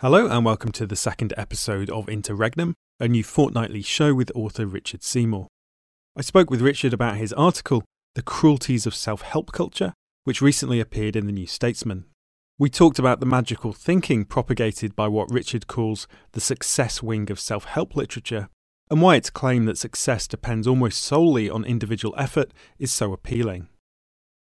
Hello, and welcome to the second episode of Interregnum, a new fortnightly show with author Richard Seymour. I spoke with Richard about his article, The Cruelties of Self Help Culture, which recently appeared in the New Statesman. We talked about the magical thinking propagated by what Richard calls the success wing of self help literature, and why its claim that success depends almost solely on individual effort is so appealing.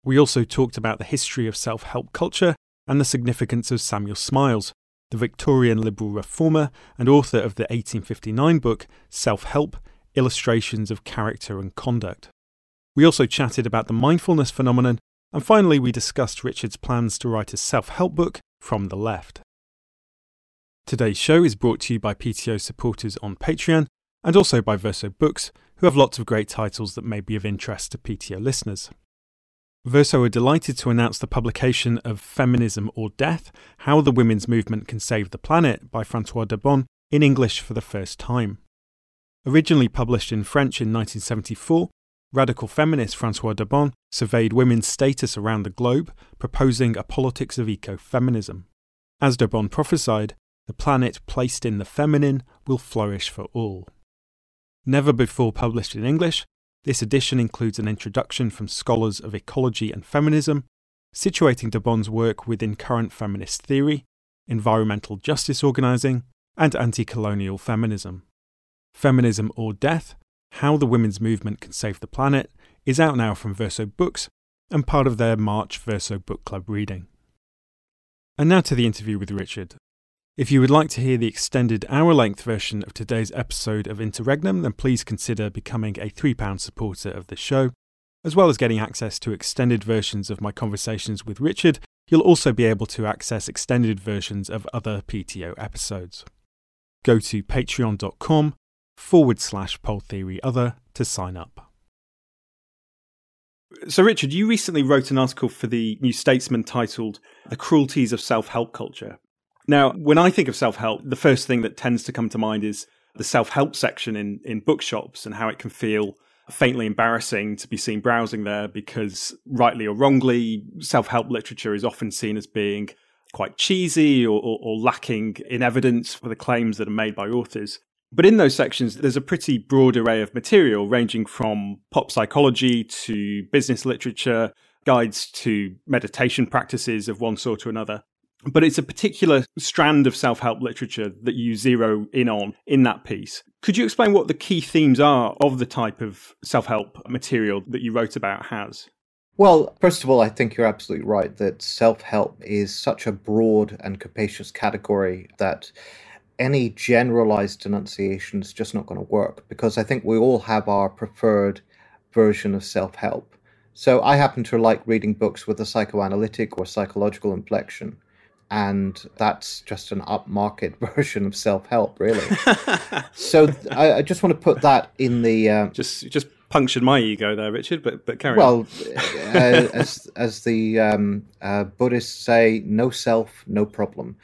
We also talked about the history of self help culture and the significance of Samuel Smiles, the Victorian liberal reformer and author of the 1859 book Self Help Illustrations of Character and Conduct. We also chatted about the mindfulness phenomenon, and finally, we discussed Richard's plans to write a self help book from the left. Today's show is brought to you by PTO supporters on Patreon and also by Verso Books, who have lots of great titles that may be of interest to PTO listeners. Verso are delighted to announce the publication of Feminism or Death How the Women's Movement Can Save the Planet by Françoise d'Eaubonne in English for the first time. Originally published in French in 1974, radical feminist Françoise d'Eaubonne surveyed women's status around the globe, proposing a politics of ecofeminism. As d'Eaubonne prophesied, the planet placed in the feminine will flourish for all. Never before published in English, this edition includes an introduction from scholars of ecology and feminism, situating d'Eaubonne's work within current feminist theory, environmental justice organising, and anti colonial feminism. Feminism or Death How the Women's Movement Can Save the Planet is out now from Verso Books and part of their March Verso Book Club reading. And now to the interview with Richard. If you would like to hear the extended hour length version of today's episode of Interregnum, then please consider becoming a £3 supporter of the show. As well as getting access to extended versions of my conversations with Richard, you'll also be able to access extended versions of other PTO episodes. Go to patreon.com forward slash pole theory other to sign up. So, Richard, you recently wrote an article for the New Statesman titled The Cruelties of Self Help Culture. Now, when I think of self help, the first thing that tends to come to mind is the self help section in, in bookshops and how it can feel faintly embarrassing to be seen browsing there because, rightly or wrongly, self help literature is often seen as being quite cheesy or, or, or, lacking in evidence for the claims that are made by authors. But in those sections, there's a pretty broad array of material ranging from pop psychology to business literature, guides to meditation practices of one sort or another but it's a particular strand of self help literature that you zero in on in that piece. Could you explain what the key themes are of the type of self help material that you wrote about has? Well, first of all, I think you're absolutely right that self help is such a broad and capacious category that any generalized denunciation is just not going to work because I think we all have our preferred version of self help. So I happen to like reading books with a psychoanalytic or psychological inflection and that's just an upmarket version of self-help really. So I, I, just want to put that in the uh, just just punctured my ego there richard but but carry well uh, as as the um, uh, buddhists say no self no problem.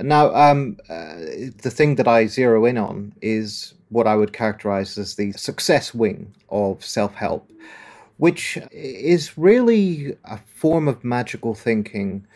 Now um, uh, the thing that i zero in on is what i would characterize as the success wing of self-help which is really a form of magical thinking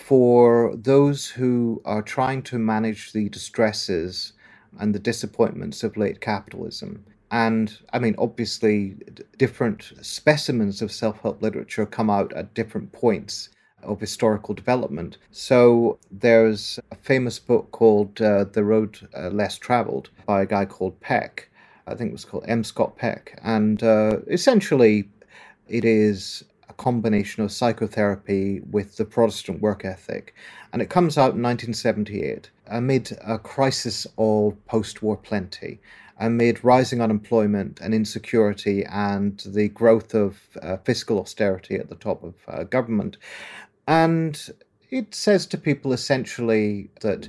for those who are trying to manage the distresses and the disappointments of late capitalism. And I mean, obviously, different specimens of self help literature come out at different points of historical development. So there's a famous book called uh, The Road uh, Less Traveled by a guy called Peck. I think it was called M. Scott Peck. And uh, essentially, it is combination of psychotherapy with the Protestant work ethic. And it comes out in 1978 amid a crisis of post war plenty, amid rising unemployment and insecurity and the growth of uh, fiscal austerity at the top of uh, government. And it says to people essentially that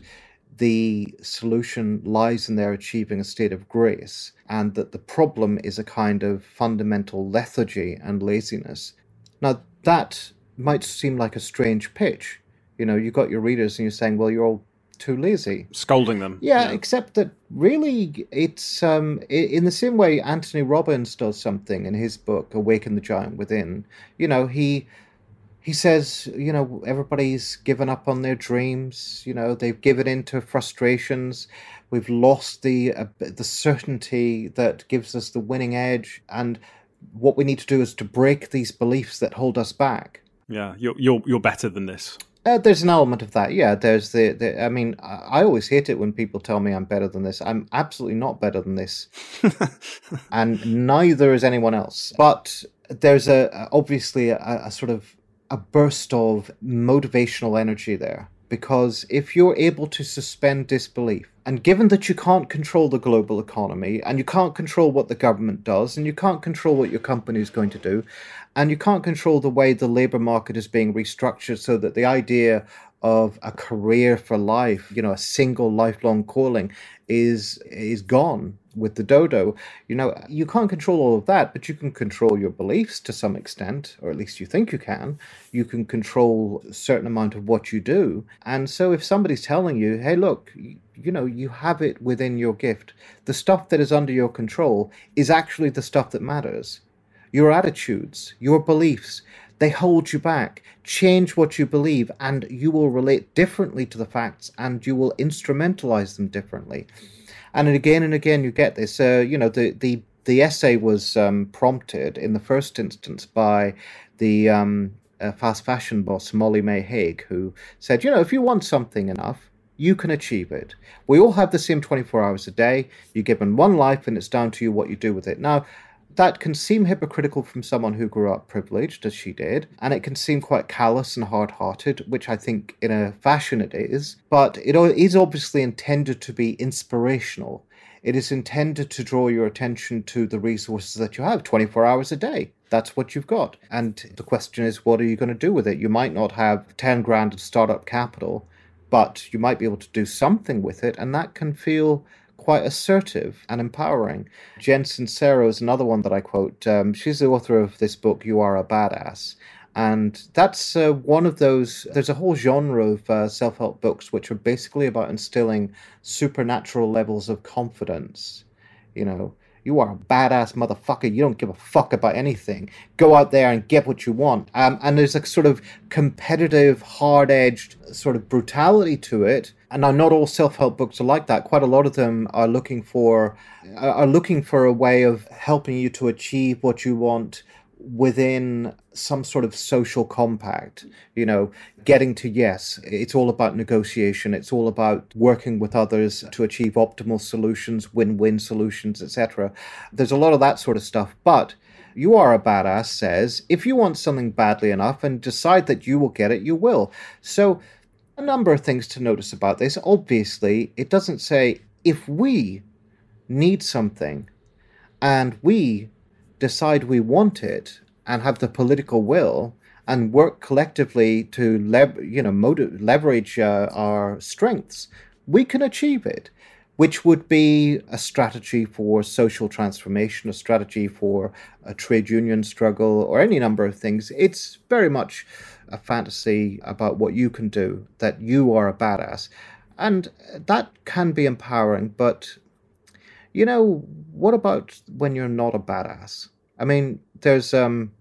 the solution lies in their achieving a state of grace, and that the problem is a kind of fundamental lethargy and laziness now, that might seem like a strange pitch. You know, you got your readers and you're saying, well, you're all too lazy. Scolding them. Yeah, yeah. except that really it's um, in the same way Anthony Robbins does something in his book, Awaken the Giant Within. You know, he he says, you know, everybody's given up on their dreams. You know, they've given in to frustrations. We've lost the uh, the certainty that gives us the winning edge, and what we need to do is to break these beliefs that hold us back. Yeah, you're you're you're better than this. Uh, there's an element of that, yeah. There's the, the I mean, I, always hate it when people tell me I'm better than this. I'm absolutely not better than this, and neither is anyone else. But there's a obviously a, a sort of a burst of motivational energy there because if you're able to suspend disbelief, and given that you can't control the global economy, and you can't control what the government does, and you can't control what your company is going to do, and you can't control the way the labor market is being restructured so that the idea of a career for life, you know, a single lifelong calling is is gone with the dodo. You know, you can't control all of that, but you can control your beliefs to some extent, or at least you think you can. You can control a certain amount of what you do. And so if somebody's telling you, hey, look, you know, you have it within your gift, the stuff that is under your control is actually the stuff that matters. Your attitudes, your beliefs, they hold you back. Change what you believe, and you will relate differently to the facts and you will instrumentalize them differently. And again and again, you get this. Uh, you know, the, the, the essay was um, prompted in the first instance by the um, uh, fast fashion boss, Molly-Mae Hague, who said, you know, if you want something enough, you can achieve it. We all have the same 24 hours a day. You're given one life, and it's down to you what you do with it. Now, that can seem hypocritical from someone who grew up privileged, as she did, and it can seem quite callous and hard hearted, which I think in a fashion it is, but it is obviously intended to be inspirational. It is intended to draw your attention to the resources that you have 24 hours a day. That's what you've got. And the question is, what are you going to do with it? You might not have 10 grand of startup capital, but you might be able to do something with it, and that can feel quite assertive and empowering. Jen Sincero is another one that I quote. Um, she's the author of this book, You Are a Badass. And that's uh, one of those. There's a whole genre of uh, self help books which are basically about instilling supernatural levels of confidence. You know, you are a badass motherfucker. You don't give a fuck about anything. Go out there and get what you want. Um, and there's a sort of competitive, hard edged sort of brutality to it. And now, not all self help books are like that. Quite a lot of them are looking for are looking for a way of helping you to achieve what you want within some sort of social compact you know getting to yes it's all about negotiation. It's all about working with others to achieve optimal solutions win-win solutions etc there's a lot of that sort of stuff. But you are a badass says if you want something badly enough and decide that you will get it you will. So a number of things to notice about this obviously it doesn't say if we need something and we decide we want it and have the political will and work collectively to lev- you know leverage uh, our strengths, we can achieve it. Which would be a strategy for social transformation, a strategy for a trade union struggle, or any number of things. It's very much a fantasy about what you can do, that you are a badass. And that can be empowering, but you know, what about when you're not a badass? I mean, there's um,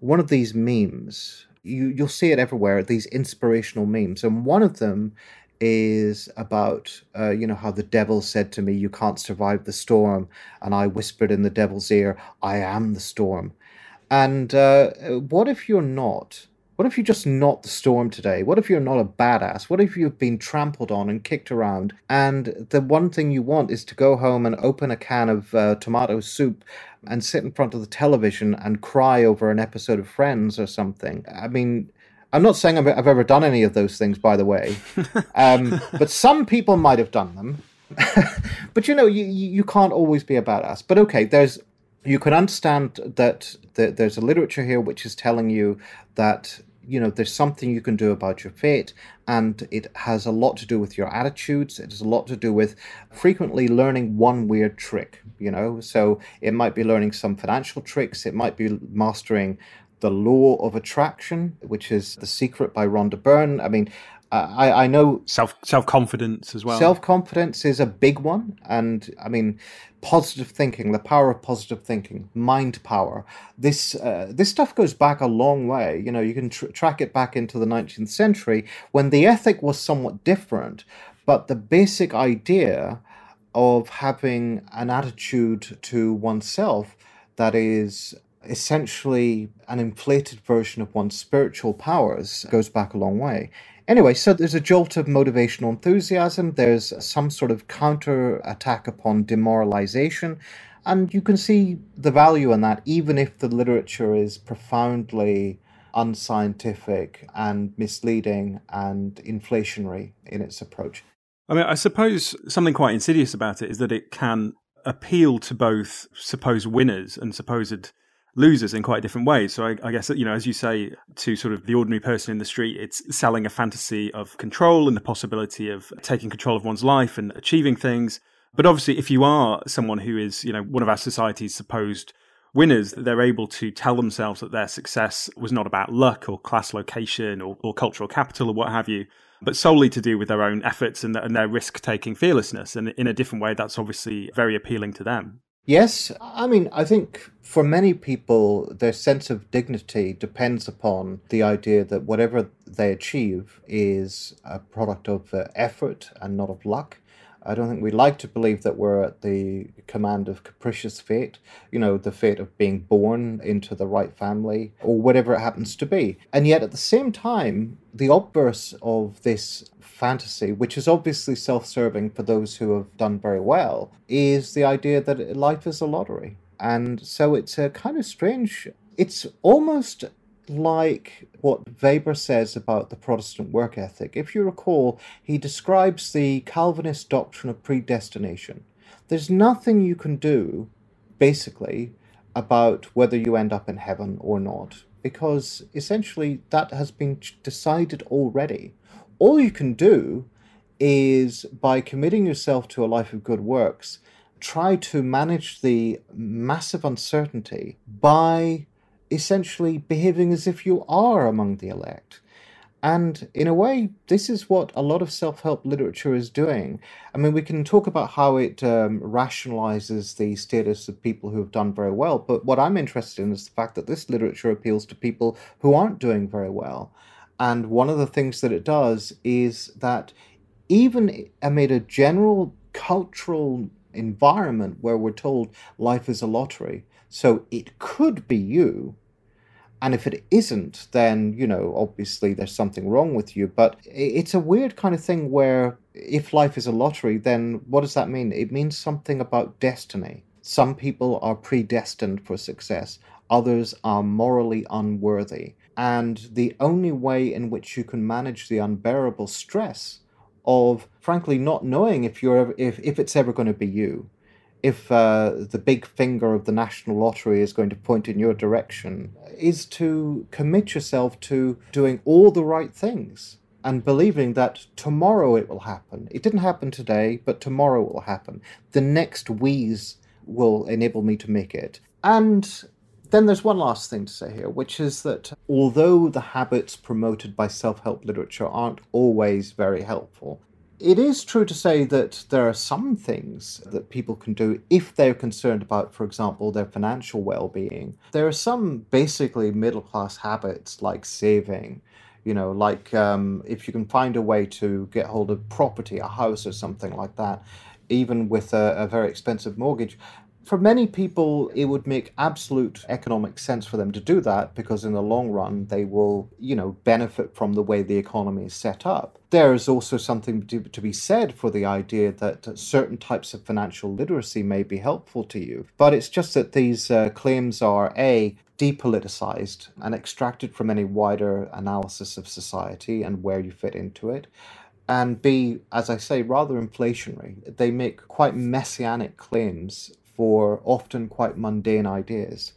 one of these memes. You you'll see it everywhere. These inspirational memes, and one of them is about uh, you know how the devil said to me, "You can't survive the storm," and I whispered in the devil's ear, "I am the storm." And uh, what if you're not? What if you're just not the storm today? What if you're not a badass? What if you've been trampled on and kicked around, and the one thing you want is to go home and open a can of uh, tomato soup and sit in front of the television and cry over an episode of Friends or something? I mean, I'm not saying I've, I've ever done any of those things, by the way, um, but some people might have done them. but you know, you you can't always be a badass. But okay, there's you can understand that, that there's a literature here which is telling you that you know there's something you can do about your fate and it has a lot to do with your attitudes. It has a lot to do with frequently learning one weird trick you know? So it might be learning some financial tricks. It might be mastering the law of attraction which is the secret by rhonda byrne. I mean I, I know self self confidence as well. Self confidence is a big one, and I mean, positive thinking, the power of positive thinking, mind power. This uh, this stuff goes back a long way. You know, you can tr- track it back into the 19th century when the ethic was somewhat different, but the basic idea of having an attitude to oneself that is essentially an inflated version of one's spiritual powers goes back a long way. Anyway, so there's a jolt of motivational enthusiasm, there's some sort of counter attack upon demoralization, and you can see the value in that, even if the literature is profoundly unscientific and misleading and inflationary in its approach. I mean, I suppose something quite insidious about it is that it can appeal to both supposed winners and supposed losers in quite different ways. So I, I, guess you know, as you say, to sort of the ordinary person in the street, it's selling a fantasy of control and the possibility of taking control of one's life and achieving things. But obviously, if you are someone who is, you know, one of our society's supposed winners, they're able to tell themselves that their success was not about luck or class location or, or cultural capital or what have you, but solely to do with their own efforts and, and their risk taking fearlessness. And in a different way, that's obviously very appealing to them. Yes, I mean, I think for many people, their sense of dignity depends upon the idea that whatever they achieve is a product of uh, effort and not of luck. I don't think we like to believe that we're at the command of capricious fate, you know, the fate of being born into the right family or whatever it happens to be. And yet at the same time, the obverse of this fantasy, which is obviously self serving for those who have done very well, is the idea that life is a lottery. And so it's a kind of strange, it's almost like what Weber says about the Protestant work ethic. If you recall, he describes the Calvinist doctrine of predestination. There's nothing you can do, basically, about whether you end up in heaven or not, because essentially that has been decided already. All you can do is by committing yourself to a life of good works, try to manage the massive uncertainty by essentially behaving as if you are among the elect. And in a way, this is what a lot of self help literature is doing. I mean, we can talk about how it um, rationalizes the status of people who have done very well, but what I'm interested in is the fact that this literature appeals to people who aren't doing very well. And one of the things that it does is that even amid a general cultural environment where we're told life is a lottery, so it could be you, and if it isn't, then, you know, obviously there's something wrong with you. But it's a weird kind of thing where if life is a lottery, then what does that mean? It means something about destiny. Some people are predestined for success, others are morally unworthy. And the only way in which you can manage the unbearable stress of, frankly, not knowing if you're ever, if, if it's ever going to be you, if uh, the big finger of the national lottery is going to point in your direction, is to commit yourself to doing all the right things and believing that tomorrow it will happen. It didn't happen today, but tomorrow it will happen. The next wheeze will enable me to make it. And then there's one last thing to say here, which is that although the habits promoted by self help literature aren't always very helpful, it is true to say that there are some things that people can do if they're concerned about, for example, their financial well being. There are some basically middle class habits like saving, you know, like um, if you can find a way to get hold of property, a house or something like that, even with a, a very expensive mortgage, for many people, it would make absolute economic sense for them to do that because in the long run, they will, you know, benefit from the way the economy is set up. There is also something to, to be said for the idea that certain types of financial literacy may be helpful to you. But it's just that these uh, claims are A, depoliticized and extracted from any wider analysis of society and where you fit into it and B, as I say, rather inflationary. They make quite messianic claims for often quite mundane ideas.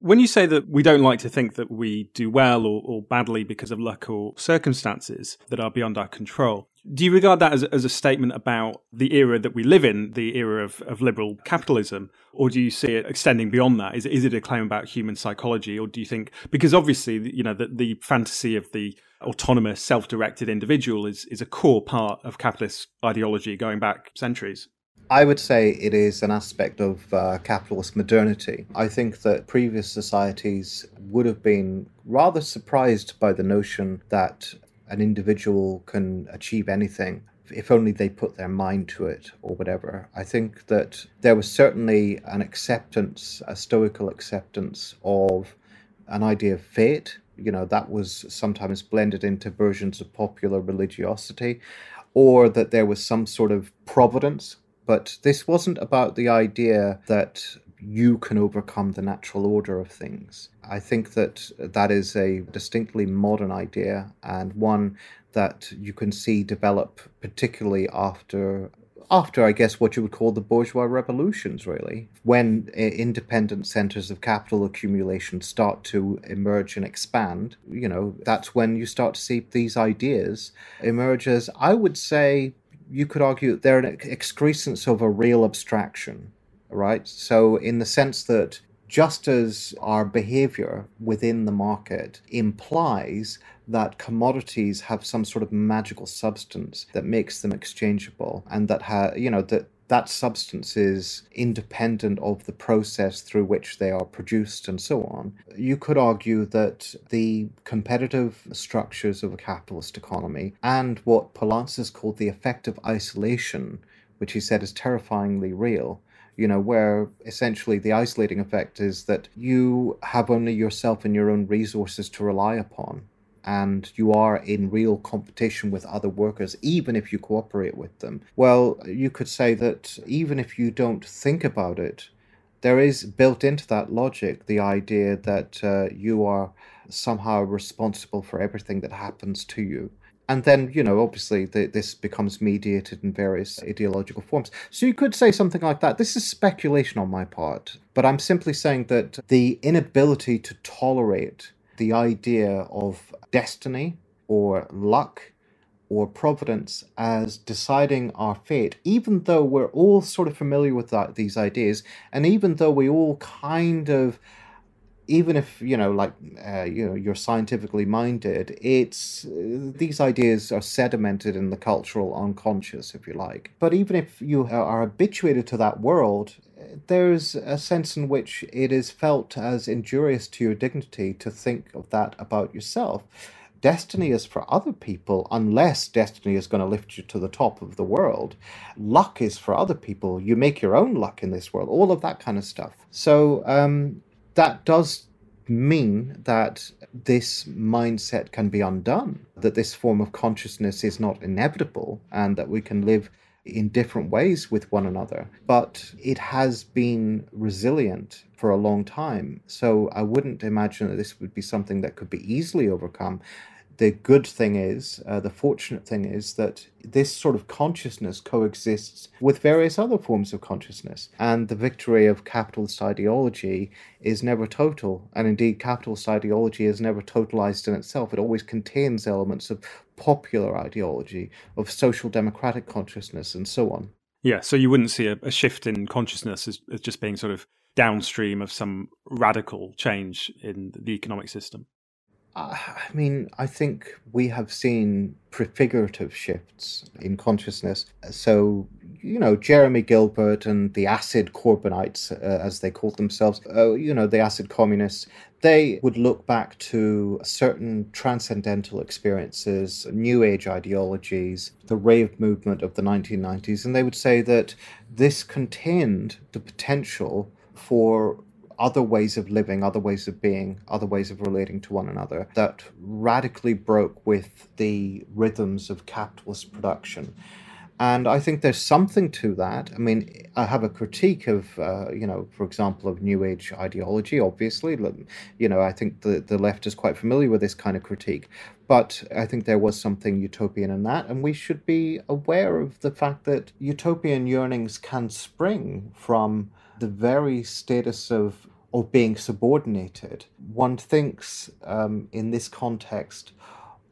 When you say that we don't like to think that we do well or, or, badly because of luck or circumstances that are beyond our control, do you regard that as, as a statement about the era that we live in, the era of, of liberal capitalism, or do you see it extending beyond that? Is, is it a claim about human psychology, or do you think because obviously you know the, the fantasy of the autonomous, self directed individual is, is a core part of capitalist ideology going back centuries. I would say it is an aspect of uh, capitalist modernity. I think that previous societies would have been rather surprised by the notion that an individual can achieve anything if only they put their mind to it or whatever. I think that there was certainly an acceptance, a stoical acceptance of an idea of fate. You know, that was sometimes blended into versions of popular religiosity, or that there was some sort of providence. But this wasn't about the idea that you can overcome the natural order of things. I think that that is a distinctly modern idea and one that you can see develop particularly after after I guess what you would call the bourgeois revolutions really when independent centers of capital accumulation start to emerge and expand you know that's when you start to see these ideas emerge as I would say you could argue they're an excrescence of a real abstraction right? So, in the sense that just as our behavior within the market implies that commodities have some sort of magical substance that makes them exchangeable and that ha- you know that that substance is independent of the process through which they are produced and so on. You could argue that the competitive structures of a capitalist economy and what Poulantzas called the effect of isolation, which he said is terrifyingly real, you know, where essentially the isolating effect is that you have only yourself and your own resources to rely upon. And you are in real competition with other workers, even if you cooperate with them. Well, you could say that even if you don't think about it, there is built into that logic the idea that uh, you are somehow responsible for everything that happens to you and then you know obviously the, this becomes mediated in various ideological forms so you could say something like that this is speculation on my part but i'm simply saying that the inability to tolerate the idea of destiny or luck or providence as deciding our fate, even though we're all sort of familiar with that, these ideas, and even though we all kind of even if you know like uh, you know you're scientifically minded it's uh, these ideas are sedimented in the cultural unconscious if you like. But even if you are habituated to that world there's a sense in which it is felt as injurious to your dignity to think of that about yourself. Destiny is for other people unless destiny is going to lift you to the top of the world. Luck is for other people. You make your own luck in this world all of that kind of stuff. So um, that does mean that this mindset can be undone, that this form of consciousness is not inevitable, and that we can live in different ways with one another. But it has been resilient for a long time. So I wouldn't imagine that this would be something that could be easily overcome the good thing is, uh, the fortunate thing is that this sort of consciousness coexists with various other forms of consciousness. And the victory of capitalist ideology is never total. And indeed, capitalist ideology is never totalized in itself. It always contains elements of popular ideology, of social democratic consciousness, and so on. Yeah, so you wouldn't see a, a shift in consciousness as, as just being sort of downstream of some radical change in the economic system. I mean, I think we have seen prefigurative shifts in consciousness. So, you know, Jeremy Gilbert and the acid Corbynites, uh, as they called themselves, uh, you know, the acid communists, they would look back to certain transcendental experiences, New Age ideologies, the rave movement of the 1990s, and they would say that this contained the potential for other ways of living, other ways of being, other ways of relating to one another that radically broke with the rhythms of capitalist production. And I think there's something to that. I mean, I have a critique of, uh, you know, for example, of New Age ideology, obviously. You know, I think the, the left is quite familiar with this kind of critique. But I think there was something utopian in that. And we should be aware of the fact that utopian yearnings can spring from the very status of of being subordinated. One thinks um, in this context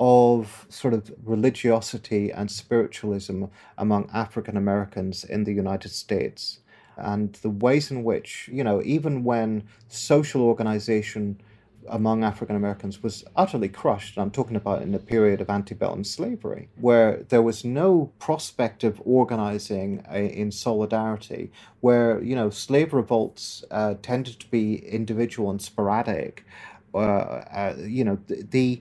of sort of religiosity and spiritualism among African Americans in the United States and the ways in which, you know, even when social organization among African Americans was utterly crushed. I'm talking about in the period of antebellum slavery, where there was no prospect of organizing a, in solidarity, where you know slave revolts uh, tended to be individual and sporadic. Uh, uh, you know the, the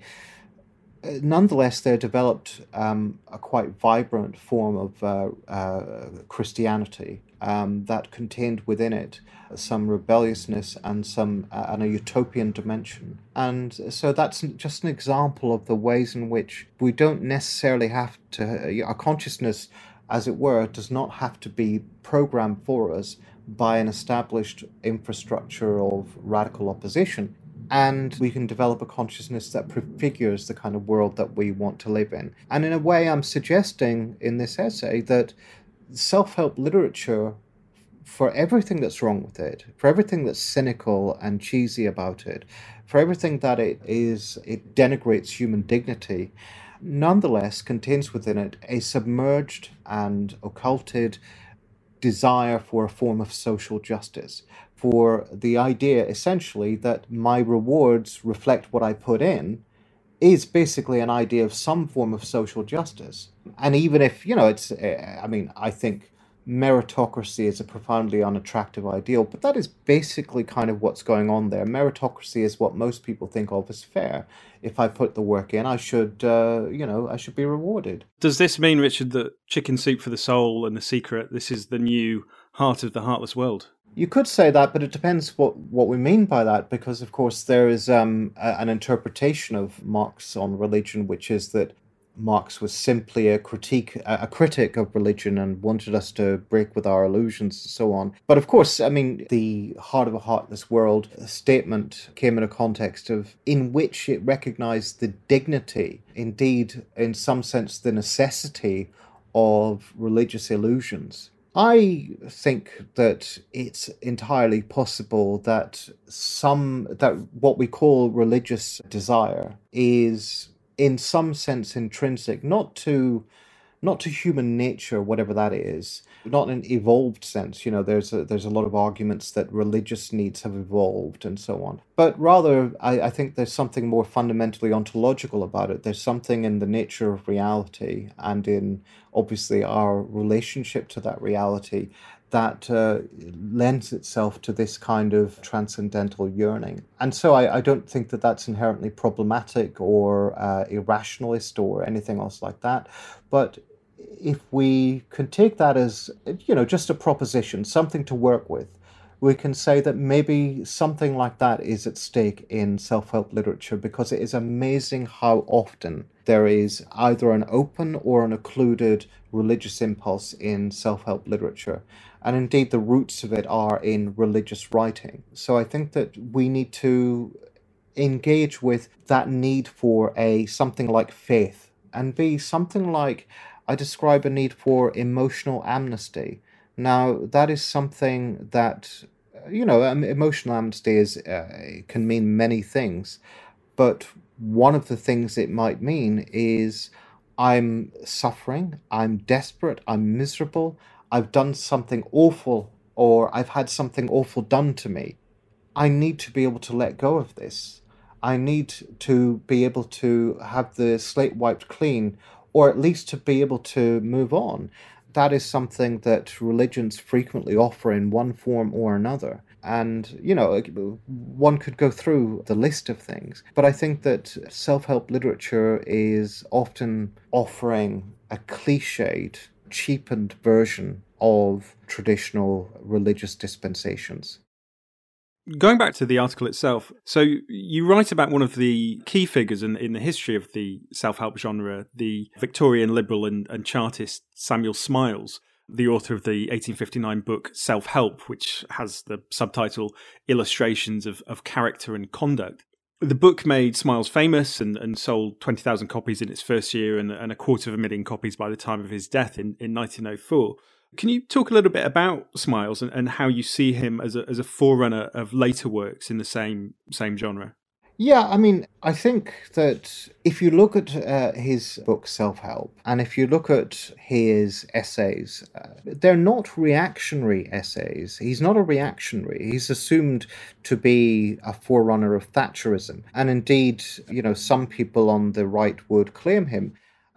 nonetheless, there developed um, a quite vibrant form of uh, uh, Christianity um, that contained within it some rebelliousness and some uh, and a utopian dimension. And so that's just an example of the ways in which we don't necessarily have to our consciousness, as it were, does not have to be programmed for us by an established infrastructure of radical opposition and we can develop a consciousness that prefigures the kind of world that we want to live in. And in a way, I'm suggesting in this essay that self help literature, for everything that's wrong with it, for everything that's cynical and cheesy about it, for everything that it is, it denigrates human dignity, nonetheless contains within it a submerged and occulted desire for a form of social justice, for the idea essentially that my rewards reflect what I put in is basically an idea of some form of social justice. And even if, you know, it's, eh, I mean, I think meritocracy is a profoundly unattractive ideal, but that is basically kind of what's going on there. Meritocracy is what most people think of as fair. If I put the work in, I should, uh, you know, I should be rewarded. Does this mean, Richard, that Chicken Soup for the Soul and The Secret, this is the new heart of the heartless world? You could say that, but it depends what, what we mean by that, because of course there is um, a, an interpretation of Marx on religion, which is that Marx was simply a critique, a critic of religion, and wanted us to break with our illusions and so on. But of course, I mean, the heart of a heartless world statement came in a context of in which it recognized the dignity, indeed, in some sense, the necessity of religious illusions. I think that it's entirely possible that some that what we call religious desire is in some sense intrinsic, not to not to human nature, whatever that is, not in an evolved sense. You know, there's a, there's a lot of arguments that religious needs have evolved and so on. But rather, I, I think there's something more fundamentally ontological about it. There's something in the nature of reality and in obviously our relationship to that reality that uh, lends itself to this kind of transcendental yearning. And so I, I don't think that that's inherently problematic or uh, irrationalist or anything else like that. But if we can take that as, you know, just a proposition, something to work with, we can say that maybe something like that is at stake in self help literature because it is amazing how often there is either an open or an occluded religious impulse in self help literature. And indeed, the roots of it are in religious writing. So I think that we need to engage with that need for a something like faith and be something like I describe a need for emotional amnesty now, that is something that, you know, emotional amnesty is, uh, can mean many things, but one of the things it might mean is I'm suffering, I'm desperate, I'm miserable, I've done something awful, or I've had something awful done to me. I need to be able to let go of this. I need to be able to have the slate wiped clean, or at least to be able to move on that is something that religions frequently offer in one form or another. And, you know, one could go through the list of things. But I think that self help literature is often offering a cliched, cheapened version of traditional religious dispensations. Going back to the article itself, so you write about one of the key figures in, in the history of the self help genre, the Victorian liberal and, and chartist Samuel Smiles, the author of the 1859 book Self Help, which has the subtitle Illustrations of, of Character and Conduct. The book made Smiles famous and, and sold 20,000 copies in its first year and, and a quarter of a million copies by the time of his death in, in 1904. Can you talk a little bit about Smiles and, and how you see him as a, as a forerunner of later works in the same same genre? Yeah, I mean, I think that if you look at uh, his book Self Help and if you look at his essays, uh, they're not reactionary essays. He's not a reactionary. He's assumed to be a forerunner of Thatcherism. And indeed, you know, some people on the right would claim him.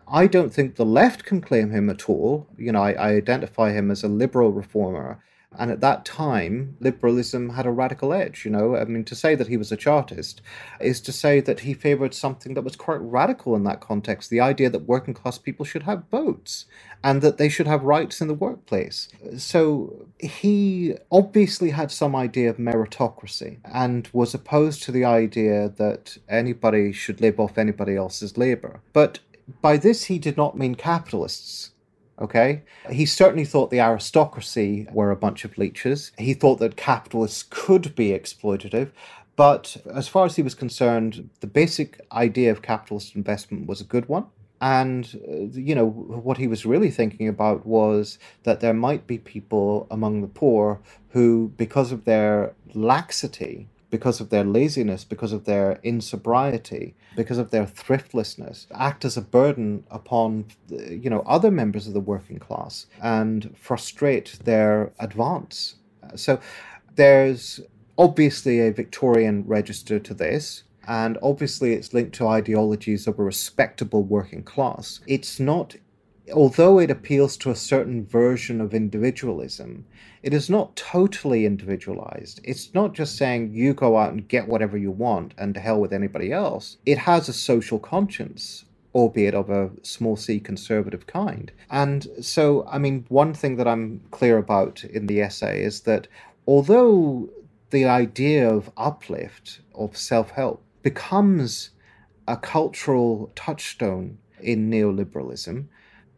I don't think the left can claim him at all. You know, I, I identify him as a liberal reformer. And at that time, liberalism had a radical edge. You know, I mean, to say that he was a Chartist is to say that he favored something that was quite radical in that context the idea that working class people should have votes and that they should have rights in the workplace. So he obviously had some idea of meritocracy and was opposed to the idea that anybody should live off anybody else's labor. But by this, he did not mean capitalists Okay? He certainly thought the aristocracy were a bunch of leeches. He thought that capitalists could be exploitative. But as far as he was concerned, the basic idea of capitalist investment was a good one. And, uh, you know, what he was really thinking about was that there might be people among the poor who, because of their laxity, because of their laziness, because of their insobriety, because of their thriftlessness, act as a burden upon you know other members of the working class and frustrate their advance. So there's obviously a Victorian register to this. And obviously, it's linked to ideologies of a respectable working class. It's not although it appeals to a certain version of individualism, it is not totally individualized. It's not just saying you go out and get whatever you want and to hell with anybody else. It has a social conscience, albeit of a small c conservative kind. And so, I mean, one thing that I'm clear about in the essay is that although the idea of uplift, of self help, becomes a cultural touchstone in neoliberalism,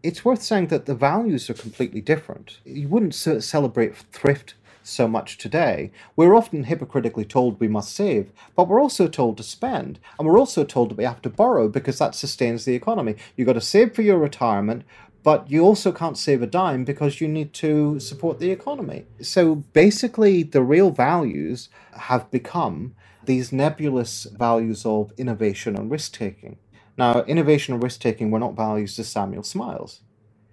it's worth saying that the values are completely different. You wouldn't celebrate thrift so much today. We're often hypocritically told we must save, but we're also told to spend. And we're also told that we have to borrow because that sustains the economy. You've got to save for your retirement, but you also can't save a dime because you need to support the economy. So basically, the real values have become these nebulous values of innovation and risk taking. Now, innovation and risk taking were not values to Samuel Smiles.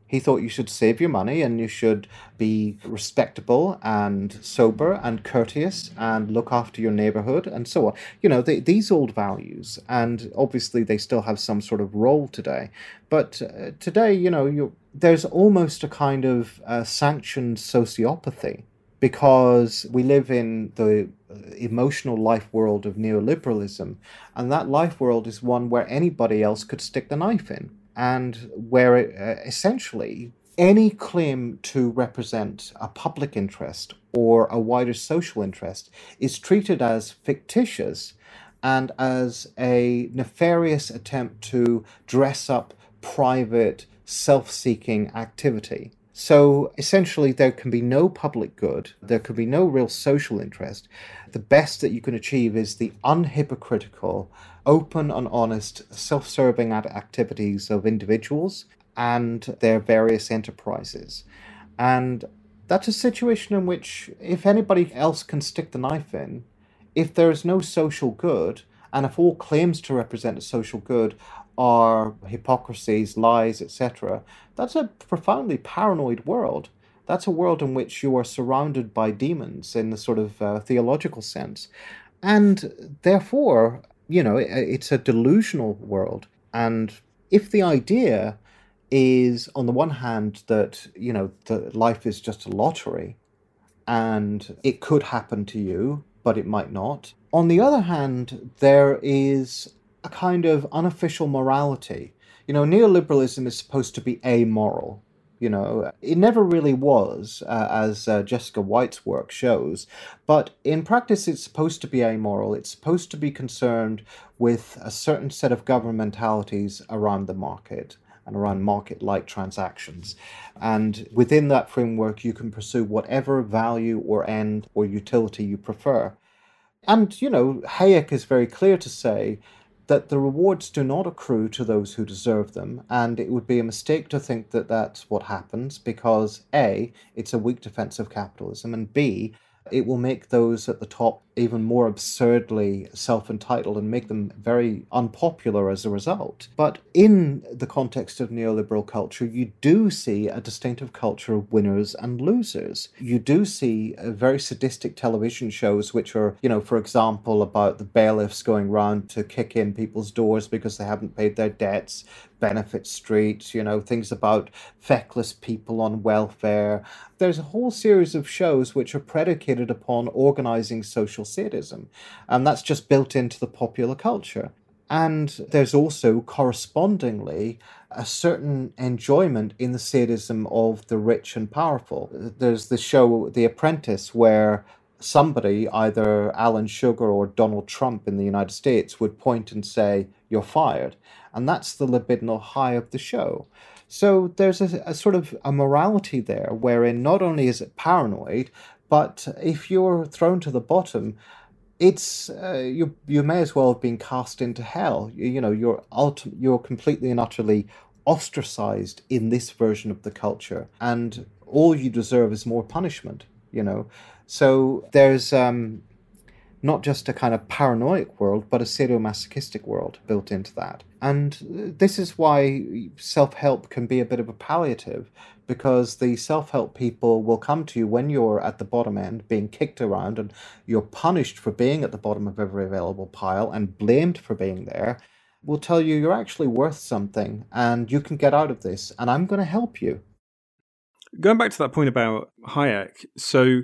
He thought you should save your money and you should be respectable and sober and courteous and look after your neighborhood and so on. You know, they, these old values, and obviously they still have some sort of role today. But uh, today, you know, there's almost a kind of uh, sanctioned sociopathy because we live in the emotional life world of neoliberalism, and that life world is one where anybody else could stick the knife in, and where it, uh, essentially any claim to represent a public interest or a wider social interest is treated as fictitious and as a nefarious attempt to dress up private self seeking activity. So essentially, there can be no public good, there can be no real social interest. The best that you can achieve is the unhypocritical, open and honest, self serving activities of individuals and their various enterprises. And that's a situation in which, if anybody else can stick the knife in, if there is no social good, and if all claims to represent a social good are hypocrisies, lies, etc., that's a profoundly paranoid world. That's a world in which you are surrounded by demons in the sort of uh, theological sense. And therefore, you know, it, it's a delusional world. And if the idea is, on the one hand, that, you know, that life is just a lottery and it could happen to you, but it might not. On the other hand, there is a kind of unofficial morality. You know, neoliberalism is supposed to be amoral. You know, it never really was, uh, as uh, Jessica Whyte's work shows. But in practice, it's supposed to be amoral. It's supposed to be concerned with a certain set of governmentalities around the market and around market like transactions. And within that framework, you can pursue whatever value or end or utility you prefer. And, you know, Hayek is very clear to say that the rewards do not accrue to those who deserve them, and it would be a mistake to think that that's what happens because A, it's a weak defense of capitalism, and B, it will make those at the top even more absurdly self entitled and make them very unpopular as a result. But in the context of neoliberal culture, you do see a distinctive culture of winners and losers. You do see uh, very sadistic television shows, which are, you know, for example, about the bailiffs going round to kick in people's doors because they haven't paid their debts, Benefit streets, you know, things about feckless people on welfare. There's a whole series of shows which are predicated upon organizing social sadism, and that's just built into the popular culture. And there's also correspondingly a certain enjoyment in the sadism of the rich and powerful. There's the show The Apprentice, where somebody, either Alan Sugar or Donald Trump in the United States, would point and say, You're fired and that's the libidinal high of the show. So there's a, a, sort of a morality there wherein not only is it paranoid, but if you're thrown to the bottom, it's uh, you you may as well have been cast into hell. You, you know you're ulti- you're completely and utterly ostracized in this version of the culture, and all you deserve is more punishment. You know, so there's um, not just a kind of paranoid world, but a sadomasochistic world built into that. And this is why self help can be a bit of a palliative, because the self help people will come to you when you're at the bottom end, being kicked around, and you're punished for being at the bottom of every available pile and blamed for being there. Will tell you you're actually worth something and you can get out of this, and I'm going to help you. Going back to that point about Hayek, so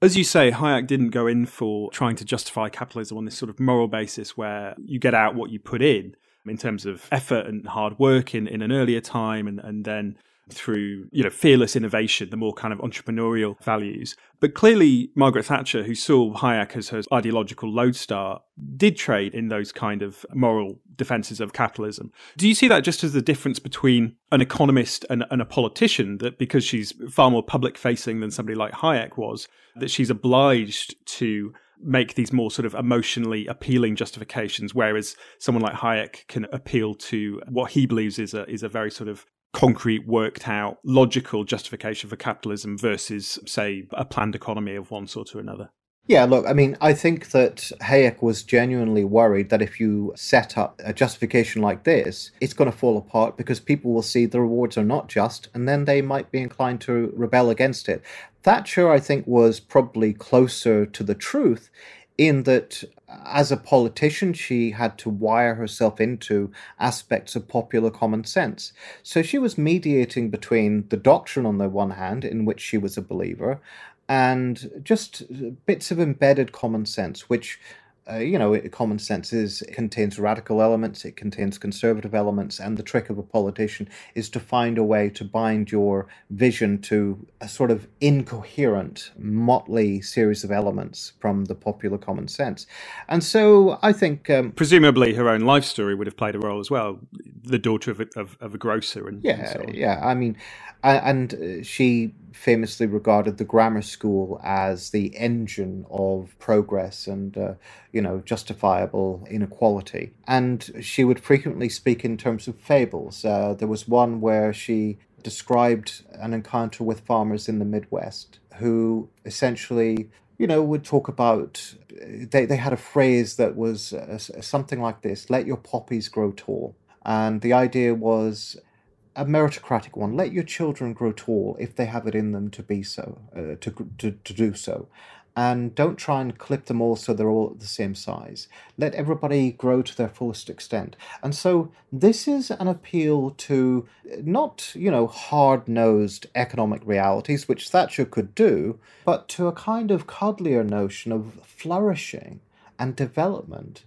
as you say, Hayek didn't go in for trying to justify capitalism on this sort of moral basis where you get out what you put in, in terms of effort and hard work in, in an earlier time and, and then through you know fearless innovation, the more kind of entrepreneurial values. But clearly, Margaret Thatcher, who saw Hayek as her ideological lodestar, did trade in those kind of moral defenses of capitalism. Do you see that just as the difference between an economist and, and a politician? That because she's far more public facing than somebody like Hayek was, that she's obliged to make these more sort of emotionally appealing justifications, whereas someone like Hayek can appeal to what he believes is a is a very sort of concrete, worked out, logical justification for capitalism versus, say, a planned economy of one sort or another. Yeah, look, I mean, I think that Hayek was genuinely worried that if you set up a justification like this, it's going to fall apart because people will see the rewards are not just and then they might be inclined to rebel against it. Thatcher, I think, was probably closer to the truth in that as a politician, she had to wire herself into aspects of popular common sense. So she was mediating between the doctrine on the one hand, in which she was a believer, and just bits of embedded common sense, which uh, you know, common sense is it contains radical elements, it contains conservative elements, and the trick of a politician is to find a way to bind your vision to a sort of incoherent, motley series of elements from the popular common sense. And so I think. Um, Presumably, her own life story would have played a role as well. The daughter of a, of, of a grocer. And, yeah, and so yeah. I mean, and uh, she famously regarded the grammar school as the engine of progress and uh, you know justifiable inequality. And she would frequently speak in terms of fables. Uh, there was one where she described an encounter with farmers in the midwest who essentially you know would talk about they, they had a phrase that was uh, something like this let your poppies grow tall. And the idea was a meritocratic one. Let your children grow tall if they have it in them to be so, uh, to, to, to do so. And don't try and clip them all so they're all the same size. Let everybody grow to their fullest extent. And so this is an appeal to not, you know, hard nosed economic realities, which Thatcher could do, but to a kind of cuddlier notion of flourishing and development,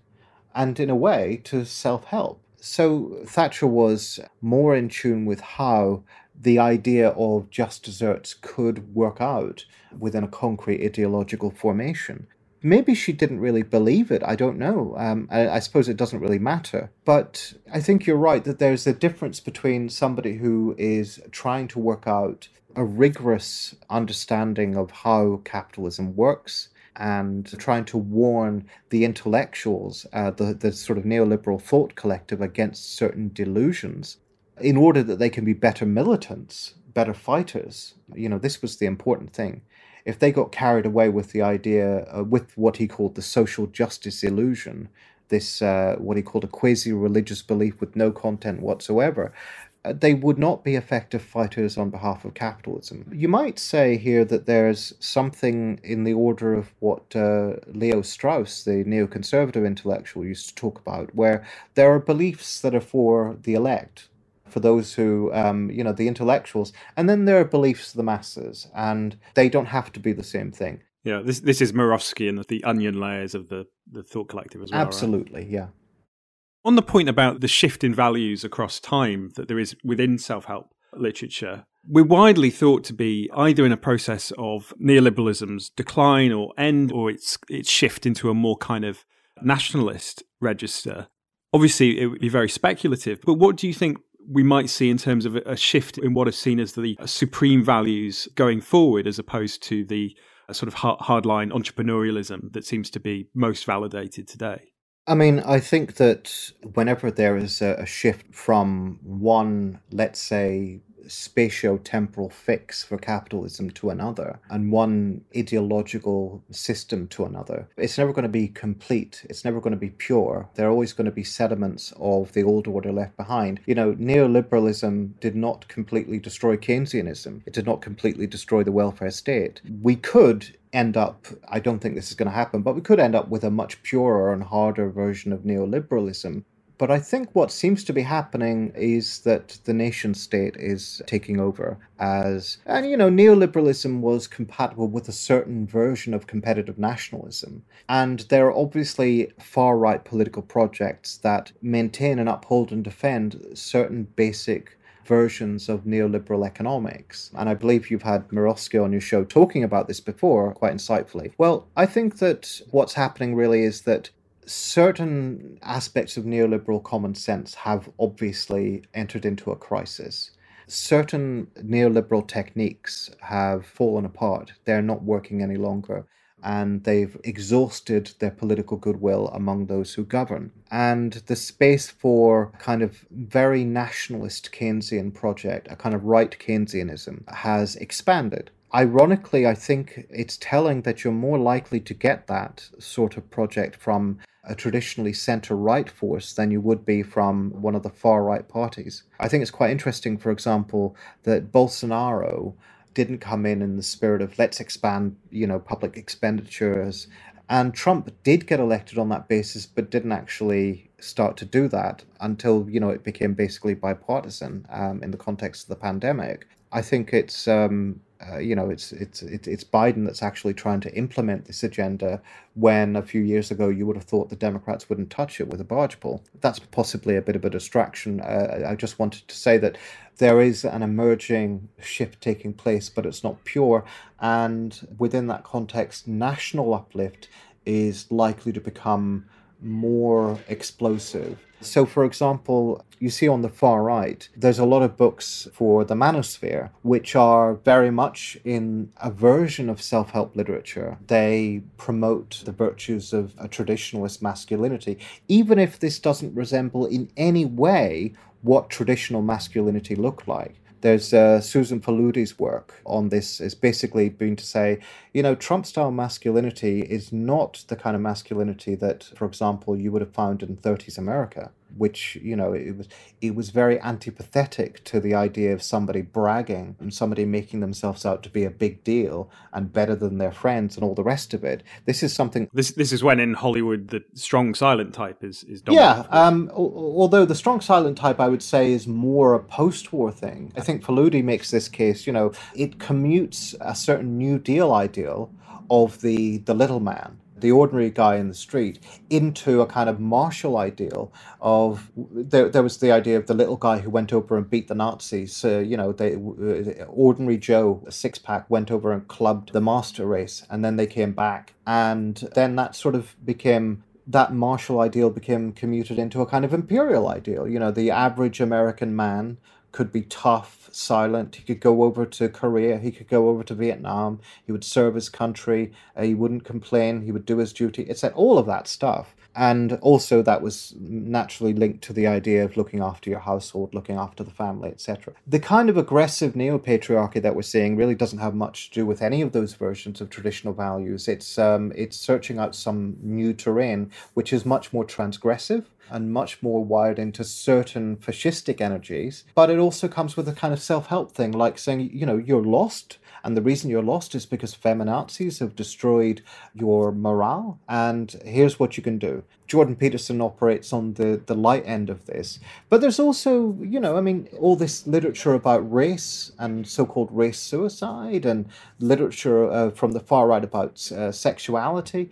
and in a way to self help. So Thatcher was more in tune with how the idea of just desserts could work out within a concrete ideological formation. Maybe she didn't really believe it. I don't know. Um, I, I, suppose it doesn't really matter. But I think you're right that there's a difference between somebody who is trying to work out a rigorous understanding of how capitalism works and trying to warn the intellectuals, uh, the, the sort of neoliberal thought collective, against certain delusions in order that they can be better militants better fighters, you know, this was the important thing. If they got carried away with the idea, uh, with what he called the social justice illusion, this uh, what he called a quasi religious belief with no content whatsoever, they would not be effective fighters on behalf of capitalism. You might say here that there's something in the order of what uh, Leo Strauss, the neoconservative intellectual, used to talk about, where there are beliefs that are for the elect, for those who, um, you know, the intellectuals, and then there are beliefs of the masses, and they don't have to be the same thing. Yeah, this this is Mirowski and the onion layers of the, the thought collective as well. Absolutely, right? yeah. On the point about the shift in values across time that there is within self help literature, we're widely thought to be either in a process of neoliberalism's decline or end, or its its shift into a more kind of nationalist register. Obviously, it would be very speculative, but what do you think we might see in terms of a shift in what is seen as the supreme values going forward, as opposed to the uh, sort of hardline entrepreneurialism that seems to be most validated today? I mean, I think that whenever there is a, shift from one, let's say, spatio-temporal fix for capitalism to another and one ideological system to another. It's never going to be complete. It's never going to be pure. There are always going to be sediments of the old order left behind. You know, neoliberalism did not completely destroy Keynesianism. It did not completely destroy the welfare state. We could end up, I don't think this is going to happen, but we could end up with a much purer and harder version of neoliberalism but I think what seems to be happening is that the nation state is taking over as, and you know, neoliberalism was compatible with a certain version of competitive nationalism. And there are obviously far right political projects that maintain and uphold and defend certain basic versions of neoliberal economics. And I believe you've had Mirowski on your show talking about this before quite insightfully. Well, I think that what's happening really is that certain aspects of neoliberal common sense have obviously entered into a crisis. Certain neoliberal techniques have fallen apart. They're not working any longer. And they've exhausted their political goodwill among those who govern. And the space for kind of very nationalist Keynesian project, a kind of right Keynesianism, has expanded ironically, I think it's telling that you're more likely to get that sort of project from a traditionally center right force than you would be from one of the far right parties. I think it's quite interesting, for example, that Bolsonaro didn't come in in the spirit of let's expand, you know, public expenditures. And Trump did get elected on that basis, but didn't actually start to do that until, you know, it became basically bipartisan um, in the context of the pandemic. I think it's um, uh, you know, it's it's it's Biden that's actually trying to implement this agenda. When a few years ago you would have thought the Democrats wouldn't touch it with a barge pole. That's possibly a bit of a distraction. Uh, I just wanted to say that there is an emerging shift taking place, but it's not pure. And within that context, national uplift is likely to become more explosive. So, for example, you see on the far right, there's a lot of books for the manosphere, which are very much in a version of self help literature. They promote the virtues of a traditionalist masculinity, even if this doesn't resemble in any way what traditional masculinity looked like. There's uh, Susan Faludi's work on this is basically been to say, you know, Trump style masculinity is not the kind of masculinity that, for example, you would have found in 30s America which you know it was it was very antipathetic to the idea of somebody bragging and somebody making themselves out to be a big deal and better than their friends and all the rest of it. This is something. This this is when in Hollywood the strong silent type is is dominant. Yeah, um, although the strong silent type I would say is more a post-war thing. I think Faludi makes this case. You know, it commutes a certain New Deal ideal of the the little man the ordinary guy in the street into a kind of martial ideal of there, there was the idea of the little guy who went over and beat the Nazis. Uh, you know, they, uh, ordinary Joe, a six pack, went over and clubbed the master race, and then they came back, and then that sort of became that martial ideal became commuted into a kind of imperial ideal. You know, the average American man could be tough, silent. He could go over to Korea. He could go over to Vietnam. He would serve his country. Uh, he wouldn't complain. He would do his duty. It's all of that stuff. And also, that was naturally linked to the idea of looking after your household, looking after the family, etc. The kind of aggressive neo patriarchy that we're seeing really doesn't have much to do with any of those versions of traditional values. It's um, it's searching out some new terrain, which is much more transgressive and much more wired into certain fascistic energies. But it also comes with a kind of self help thing, like saying, you know, you're lost and the reason you're lost is because feminazis have destroyed your morale. And here's what you can do. Jordan Peterson operates on the, the light end of this. But there's also, you know, I mean, all this literature about race and so called race suicide and literature uh, from the far right about uh, sexuality.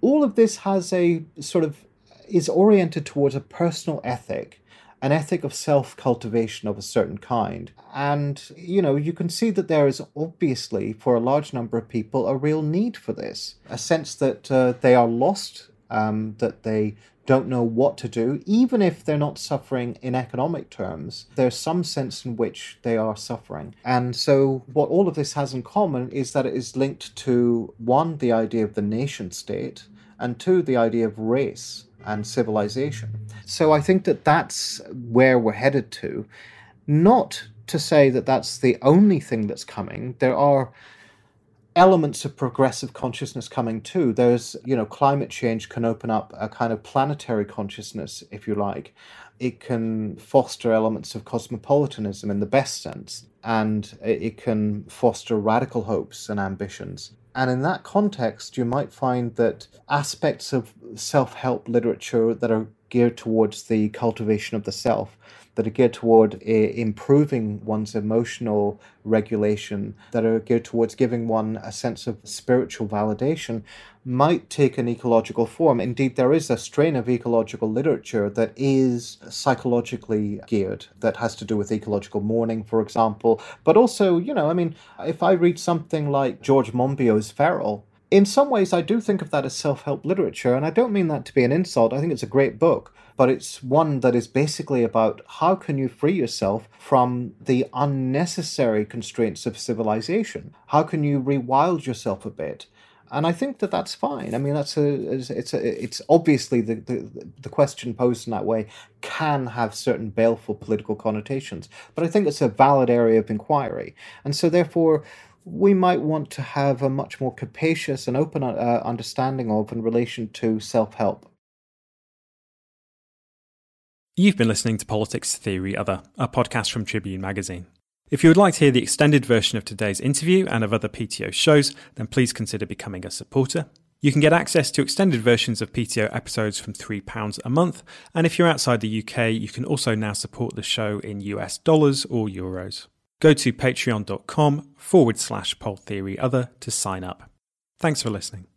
All of this has a sort of is oriented towards a personal ethic an ethic of self cultivation of a certain kind. And, you know, you can see that there is obviously, for a large number of people, a real need for this. A sense that uh, they are lost, um, that they don't know what to do, even if they're not suffering in economic terms, there's some sense in which they are suffering. And so, what all of this has in common is that it is linked to one, the idea of the nation state, and two, the idea of race and civilization. So I think that that's where we're headed to. Not to say that that's the only thing that's coming. There are elements of progressive consciousness coming too. There's, you know, climate change can open up a kind of planetary consciousness, if you like. It can foster elements of cosmopolitanism in the best sense, and it can foster radical hopes and ambitions. And in that context, you might find that aspects of self help literature that are geared towards the cultivation of the self that are geared toward uh, improving one's emotional regulation, that are geared towards giving one a sense of spiritual validation, might take an ecological form. Indeed, there is a strain of ecological literature that is psychologically geared, that has to do with ecological mourning, for example. But also, you know, I mean, if I read something like George Monbiot's Feral, in some ways, I do think of that as self help literature, and I don't mean that to be an insult. I think it's a great book, but it's one that is basically about how can you free yourself from the unnecessary constraints of civilization? How can you rewild yourself a bit? And I think that that's fine. I mean, that's a it's a it's obviously the, the the question posed in that way can have certain baleful political connotations, but I think it's a valid area of inquiry, and so therefore we might want to have a much more capacious and open uh, understanding of in relation to self help. You've been listening to Politics Theory Other, a podcast from Tribune Magazine. If you would like to hear the extended version of today's interview and of other PTO shows, then please consider becoming a supporter. You can get access to extended versions of PTO episodes from £3 a month, and if you're outside the UK, you can also now support the show in US dollars or euros. Go to patreon.com forward slash poll theory other to sign up. Thanks for listening.